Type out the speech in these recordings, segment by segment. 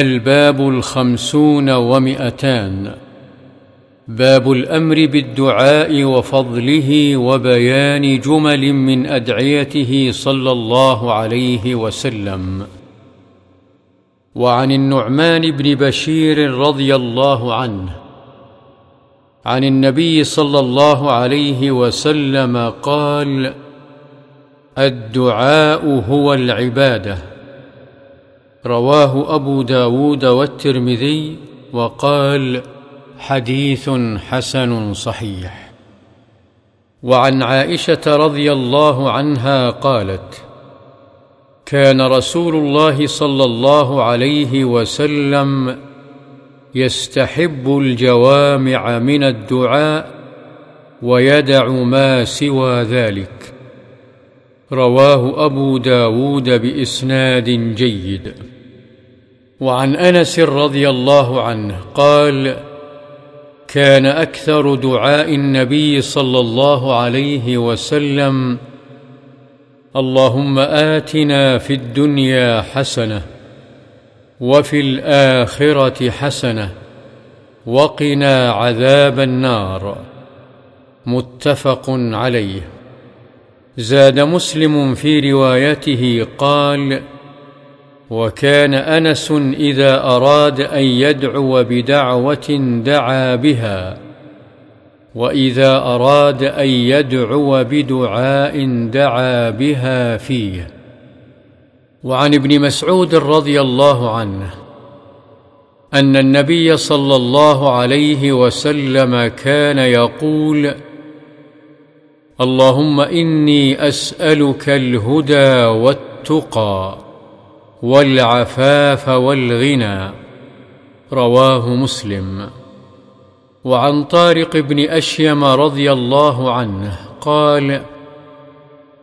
الباب الخمسون ومئتان. باب الأمر بالدعاء وفضله وبيان جمل من أدعيته صلى الله عليه وسلم. وعن النعمان بن بشير رضي الله عنه عن النبي صلى الله عليه وسلم قال الدعاء هو العبادة. رواه أبو داود والترمذي وقال حديث حسن صحيح. وعن عائشة رضي الله عنها قالت كان رسول الله صلى الله عليه وسلم يستحب الجوامع من الدعاء ويدع ما سوى ذلك. رواه أبو داود بإسناد جيد. وعن أنس رضي الله عنه قال كان أكثر دعاء النبي صلى الله عليه وسلم اللهم آتنا في الدنيا حسنة وفي الآخرة حسنة وقنا عذاب النار. متفق عليه. زاد مسلم في روايته قال وكان أنس إذا أراد أن يدعو بدعوة دعا بها وإذا أراد أن يدعو بدعاء دعا بها فيه. وعن ابن مسعود رضي الله عنه أن النبي صلى الله عليه وسلم كان يقول اللهم إني أسألك الهدى والتقى. والعفاف والغنى رواه مسلم. وعن طارق بن أشيم رضي الله عنه قال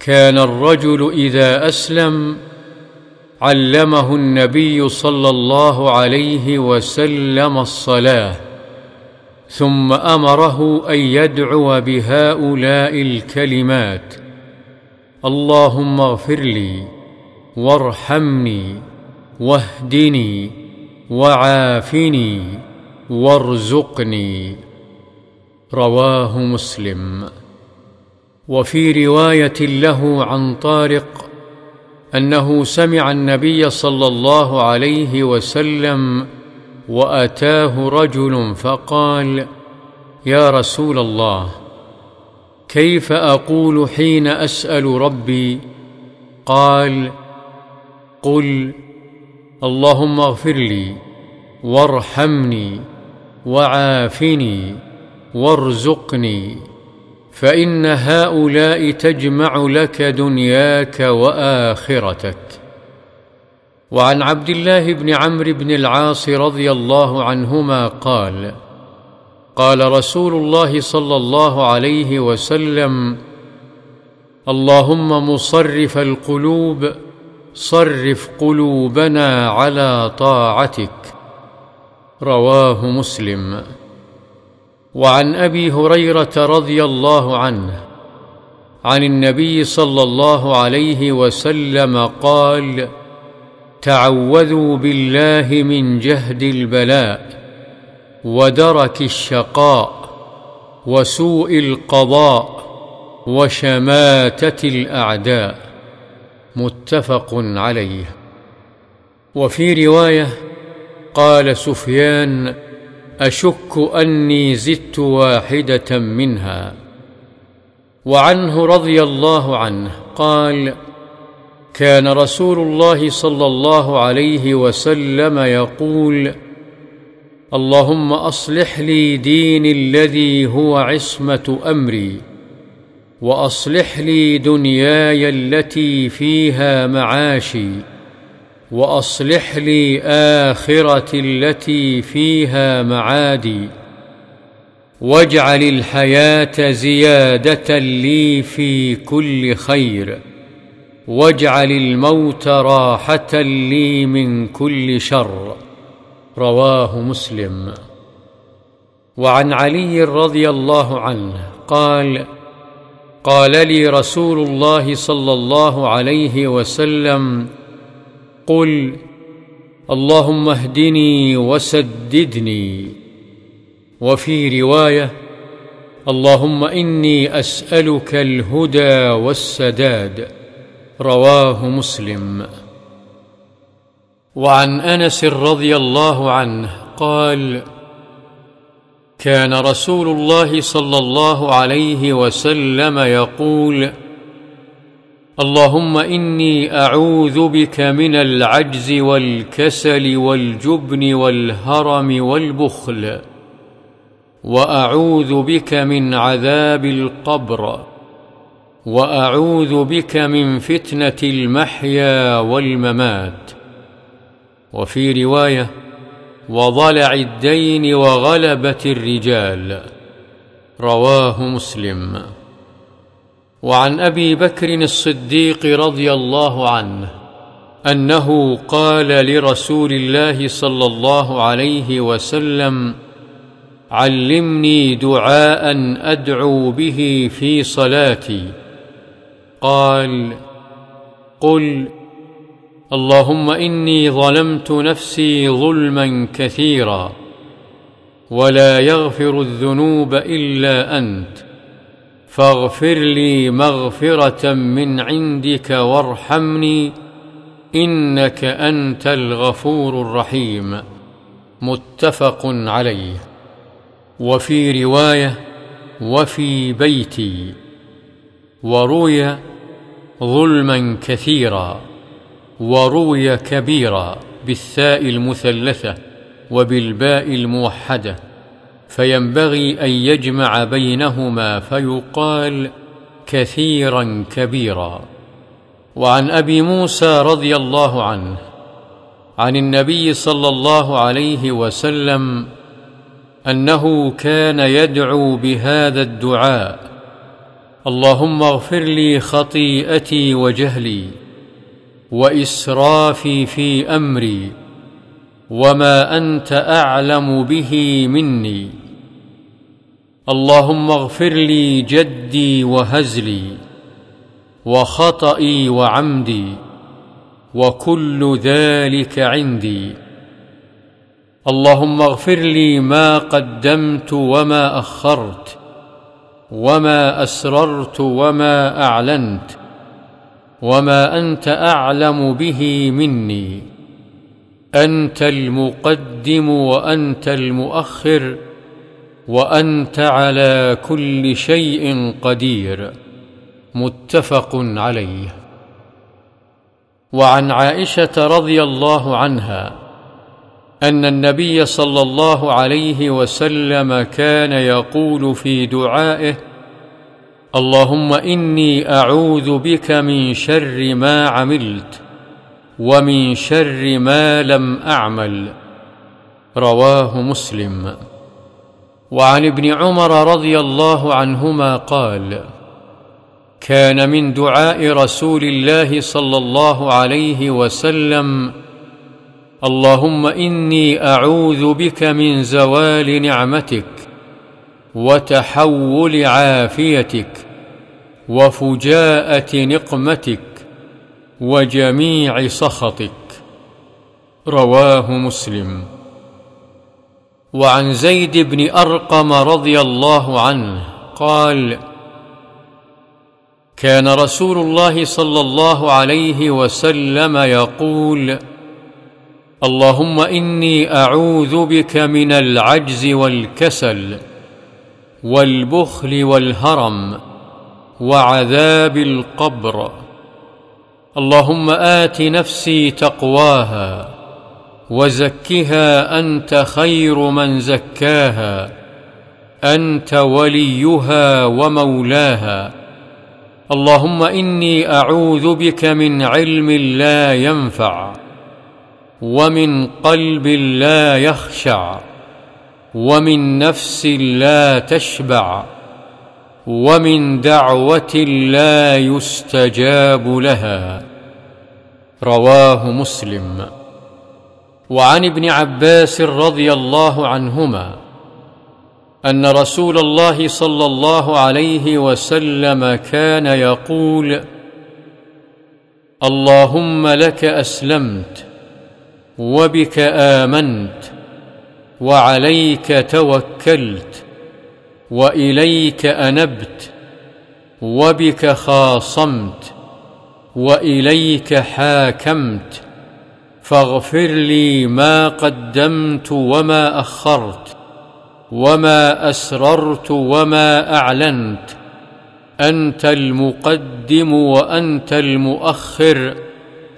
كان الرجل إذا أسلم علمه النبي صلى الله عليه وسلم الصلاة ثم أمره أن يدعو بهؤلاء الكلمات. اللهم اغفر لي وارحمني واهدني وعافني وارزقني. رواه مسلم. وفي رواية له عن طارق أنه سمع النبي صلى الله عليه وسلم وأتاه رجل فقال يا رسول الله كيف أقول حين أسأل ربي؟ قال قل اللهم اغفر لي وارحمني وعافني وارزقني فإن هؤلاء تجمع لك دنياك وآخرتك. وعن عبد الله بن عمرو بن العاص رضي الله عنهما قال قال رسول الله صلى الله عليه وسلم اللهم مصرف القلوب صرف قلوبنا على طاعتك. رواه مسلم. وعن أبي هريرة رضي الله عنه عن النبي صلى الله عليه وسلم قال تعوذوا بالله من جهد البلاء ودرك الشقاء وسوء القضاء وشماتة الأعداء. متفق عليه. وفي رواية قال سفيان أشك أني زدت واحدة منها. وعنه رضي الله عنه قال كان رسول الله صلى الله عليه وسلم يقول اللهم أصلح لي ديني الذي هو عصمة أمري. وأصلح لي دنياي التي فيها معاشي وأصلح لي آخرتي التي فيها معادي واجعل الحياة زيادة لي في كل خير واجعل الموت راحة لي من كل شر. رواه مسلم. وعن علي رضي الله عنه قال قال لي رسول الله صلى الله عليه وسلم قل اللهم اهدني وسددني. وفي رواية اللهم إني أسألك الهدى والسداد. رواه مسلم. وعن أنس رضي الله عنه قال كان رسول الله صلى الله عليه وسلم يقول اللهم إني أعوذ بك من العجز والكسل والجبن والهرم والبخل وأعوذ بك من عذاب القبر وأعوذ بك من فتنة المحيا والممات. وفي رواية وضلع الدين وغلبه الرجال. رواه مسلم. وعن أبي بكر الصديق رضي الله عنه أنه قال لرسول الله صلى الله عليه وسلم علمني دعاء أدعو به في صلاتي. قال قل اللهم إني ظلمت نفسي ظلما كثيرا ولا يغفر الذنوب إلا أنت فاغفر لي مغفرة من عندك وارحمني إنك أنت الغفور الرحيم متفق عليه وفي رواية وفي بيتي وروي ظلما كثيرا وروي كبيرا بالثاء المثلثة وبالباء الموحدة فينبغي أن يجمع بينهما فيقال كثيرا كبيرا. وعن أبي موسى رضي الله عنه عن النبي صلى الله عليه وسلم أنه كان يدعو بهذا الدعاء اللهم اغفر لي خطيئتي وجهلي. وإسرافي في أمري وما أنت أعلم به مني. اللهم اغفر لي جدي وهزلي وخطئي وعمدي وكل ذلك عندي. اللهم اغفر لي ما قدمت وما أخرت وما أسررت وما أعلنت وما أنت أعلم به مني. أنت المقدم وأنت المؤخر وأنت على كل شيء قدير. متفق عليه. وعن عائشة رضي الله عنها أن النبي صلى الله عليه وسلم كان يقول في دعائه اللهم إني أعوذ بك من شر ما عملت ومن شر ما لم أعمل. رواه مسلم. وعن ابن عمر رضي الله عنهما قال كان من دعاء رسول الله صلى الله عليه وسلم اللهم إني أعوذ بك من زوال نعمتك وتحول عافيتك وفجاءة نقمتك وجميع سخطك. رواه مسلم. وعن زيد بن أرقم رضي الله عنه قال كان رسول الله صلى الله عليه وسلم يقول اللهم إني أعوذ بك من العجز والكسل والبخل والهرم وعذاب القبر. اللهم آت نفسي تقواها وزكها أنت خير من زكاها أنت وليها ومولاها. اللهم إني أعوذ بك من علم لا ينفع ومن قلب لا يخشع. ومن نفس لا تشبع ومن دعوة لا يستجاب لها. رواه مسلم. وعن ابن عباس رضي الله عنهما أن رسول الله صلى الله عليه وسلم كان يقول اللهم لك أسلمت وبك آمنت وعليك توكلت وإليك أنبت وبك خاصمت وإليك حاكمت فاغفر لي ما قدمت وما أخرت وما أسررت وما أعلنت أنت المقدم وأنت المؤخر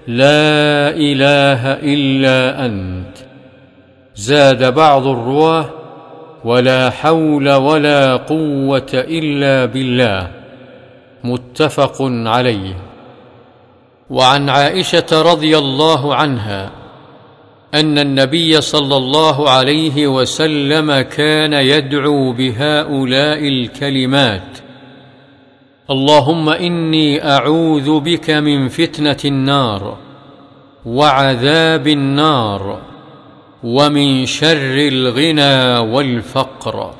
لا إله إلا أنت زاد بعض الرواة ولا حول ولا قوة إلا بالله. متفق عليه. وعن عائشة رضي الله عنها أن النبي صلى الله عليه وسلم كان يدعو بهؤلاء الكلمات. اللهم إني أعوذ بك من فتنة النار وعذاب النار. ومن شر الغنى والفقر.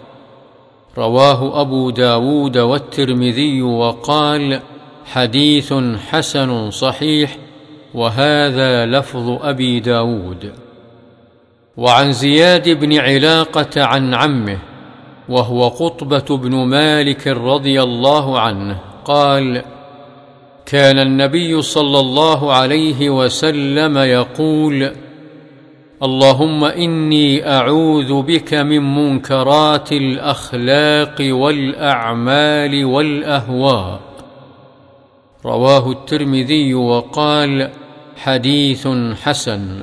رواه أبو داود والترمذي وقال حديث حسن صحيح وهذا لفظ أبي داود. وعن زياد بن علاقة عن عمه وهو قطبة بن مالك رضي الله عنه قال كان النبي صلى الله عليه وسلم يقول اللهم إني أعوذ بك من منكرات الأخلاق والأعمال والأهواء. رواه الترمذي وقال حديث حسن.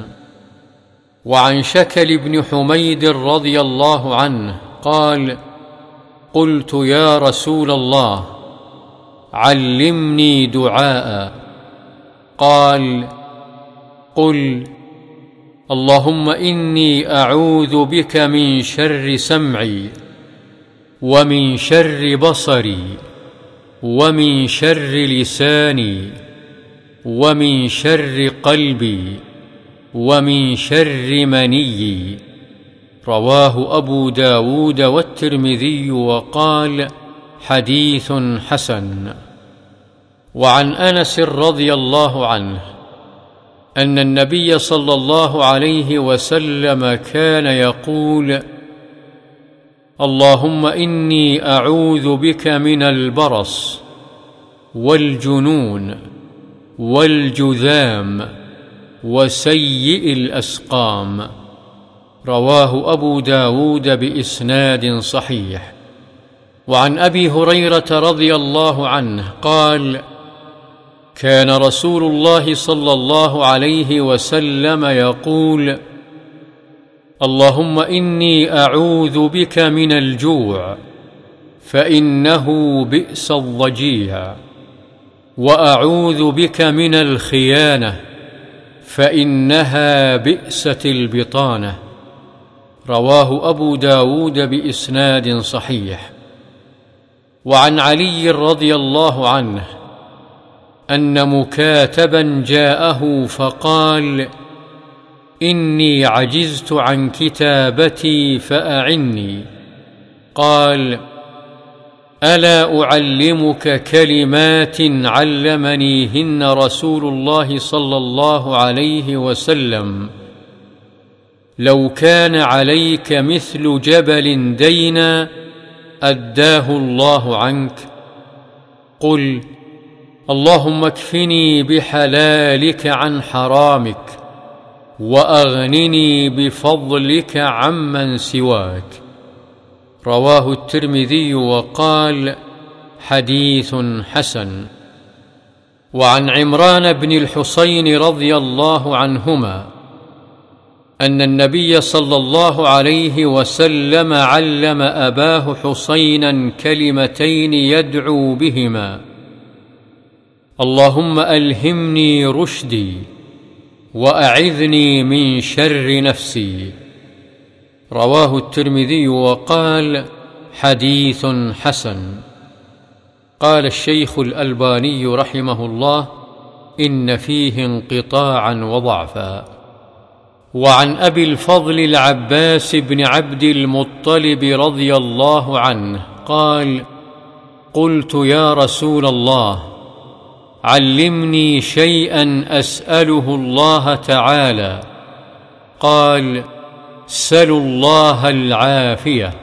وعن شكل بن حميد رضي الله عنه قال قلت يا رسول الله علمني دعاء. قال قل اللهم إني أعوذ بك من شر سمعي ومن شر بصري ومن شر لساني ومن شر قلبي ومن شر منيي. رواه أبو داود والترمذي وقال حديث حسن. وعن أنس رضي الله عنه أن النبي صلى الله عليه وسلم كان يقول اللهم إني أعوذ بك من البرص والجنون والجذام وسيء الأسقام. رواه أبو داود بإسناد صحيح. وعن أبي هريرة رضي الله عنه قال كان رسول الله صلى الله عليه وسلم يقول اللهم إني أعوذ بك من الجوع فإنه بئس الضجيع وأعوذ بك من الخيانة فإنها بئست البطانة. رواه أبو داود بإسناد صحيح. وعن علي رضي الله عنه أن مكاتبا جاءه فقال إني عجزت عن كتابتي فأعني. قال ألا أعلمك كلمات علمنيهن رسول الله صلى الله عليه وسلم. لو كان عليك مثل جبل دينا أداه الله عنك. قل اللهم اكفني بحلالك عن حرامك وأغنني بفضلك عمن سواك. رواه الترمذي وقال حديث حسن. وعن عمران بن الحصين رضي الله عنهما أن النبي صلى الله عليه وسلم علم أباه حصينا كلمتين يدعو بهما. اللهم ألهمني رشدي وأعذني من شر نفسي. رواه الترمذي وقال حديث حسن قال الشيخ الألباني رحمه الله إن فيه انقطاعا وضعفا وعن أبي الفضل العباس بن عبد المطلب رضي الله عنه قال قلت يا رسول الله علمني شيئا أسأله الله تعالى. قال سلوا الله العافية.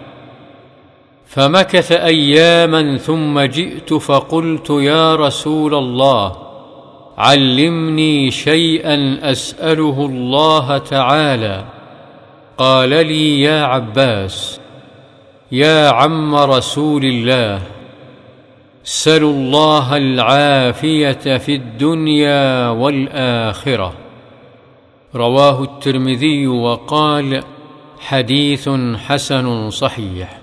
فمكث اياما ثم جئت فقلت يا رسول الله علمني شيئا أسأله الله تعالى. قال لي يا عباس يا عم رسول الله. سلوا الله العافيه في الدنيا والاخره. رواه الترمذي وقال حديث حسن صحيح.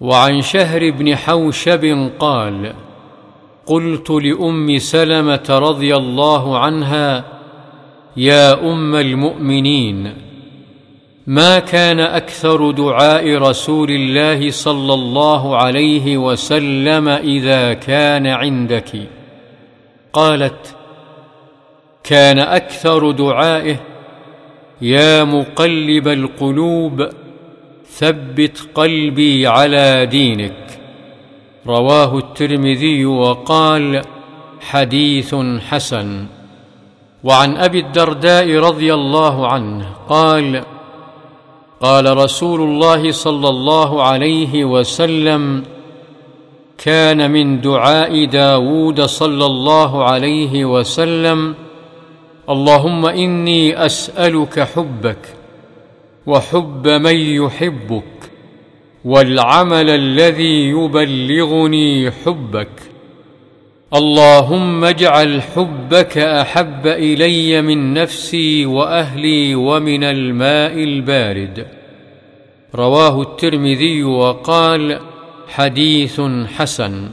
وعن شهر بن حوشب قال قلت لأم سلمة رضي الله عنها يا أم المؤمنين ما كان أكثر دعاء رسول الله صلى الله عليه وسلم إذا كان عندك. قالت كان أكثر دعائه يا مقلب القلوب ثبت قلبي على دينك. رواه الترمذي وقال حديث حسن. وعن أبي الدرداء رضي الله عنه قال قال رسول الله صلى الله عليه وسلم كان من دعاء داود صلى الله عليه وسلم اللهم إني أسألك حبك وحب من يحبك والعمل الذي يبلغني حبك اللهم اجعل حبك أحب إلي من نفسي وأهلي ومن الماء البارد. رواه الترمذي وقال حديث حسن.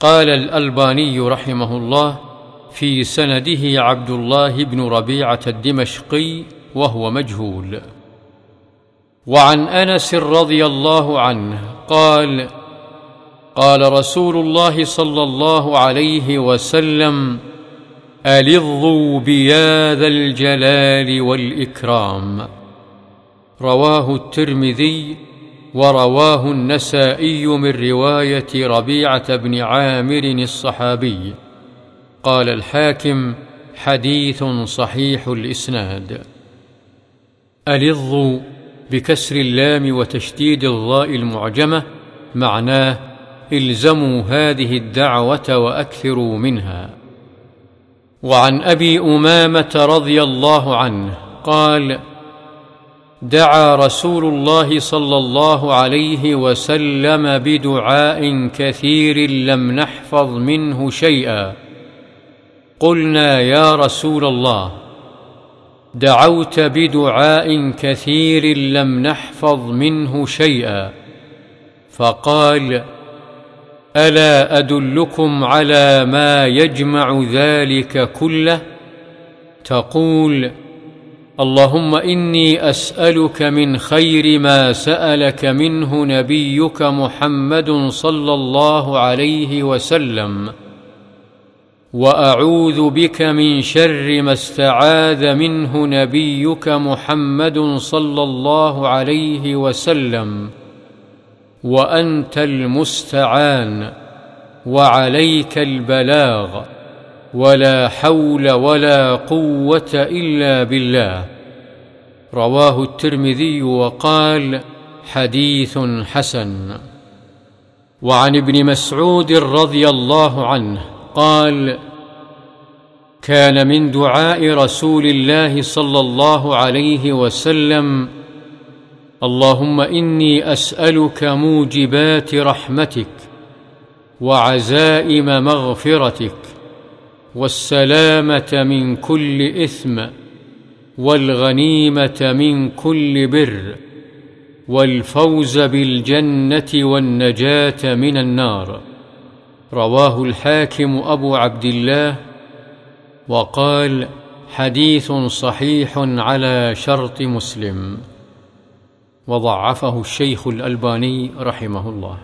قال الألباني رحمه الله في سنده عبد الله بن ربيعة الدمشقي وهو مجهول. وعن أنس رضي الله عنه قال قال رسول الله صلى الله عليه وسلم ألظوا بيا ذا الجلال والإكرام. رواه الترمذي ورواه النسائي من رواية ربيعة بن عامر الصحابي. قال الحاكم حديث صحيح الإسناد. الظ بكسر اللام وتشديد الظاء المعجمة معناه إلزموا هذه الدعوة وأكثروا منها. وعن أبي أمامة رضي الله عنه قال دعا رسول الله صلى الله عليه وسلم بدعاء كثير لم نحفظ منه شيئا. قلنا يا رسول الله دعوت بدعاء كثير لم نحفظ منه شيئا. فقال ألا أدلكم على ما يجمع ذلك كله؟ تقول اللهم إني أسألك من خير ما سألك منه نبيك محمد صلى الله عليه وسلم وأعوذ بك من شر ما استعاذ منه نبيك محمد صلى الله عليه وسلم. وأنت المستعان وعليك البلاغ ولا حول ولا قوة إلا بالله. رواه الترمذي وقال حديث حسن. وعن ابن مسعود رضي الله عنه قال كان من دعاء رسول الله صلى الله عليه وسلم اللهم إني أسألك موجبات رحمتك وعزائم مغفرتك والسلامة من كل إثم والغنيمة من كل بر والفوز بالجنة والنجاة من النار. رواه الحاكم أبو عبد الله وقال حديث صحيح على شرط مسلم. وضعفه الشيخ الألباني رحمه الله.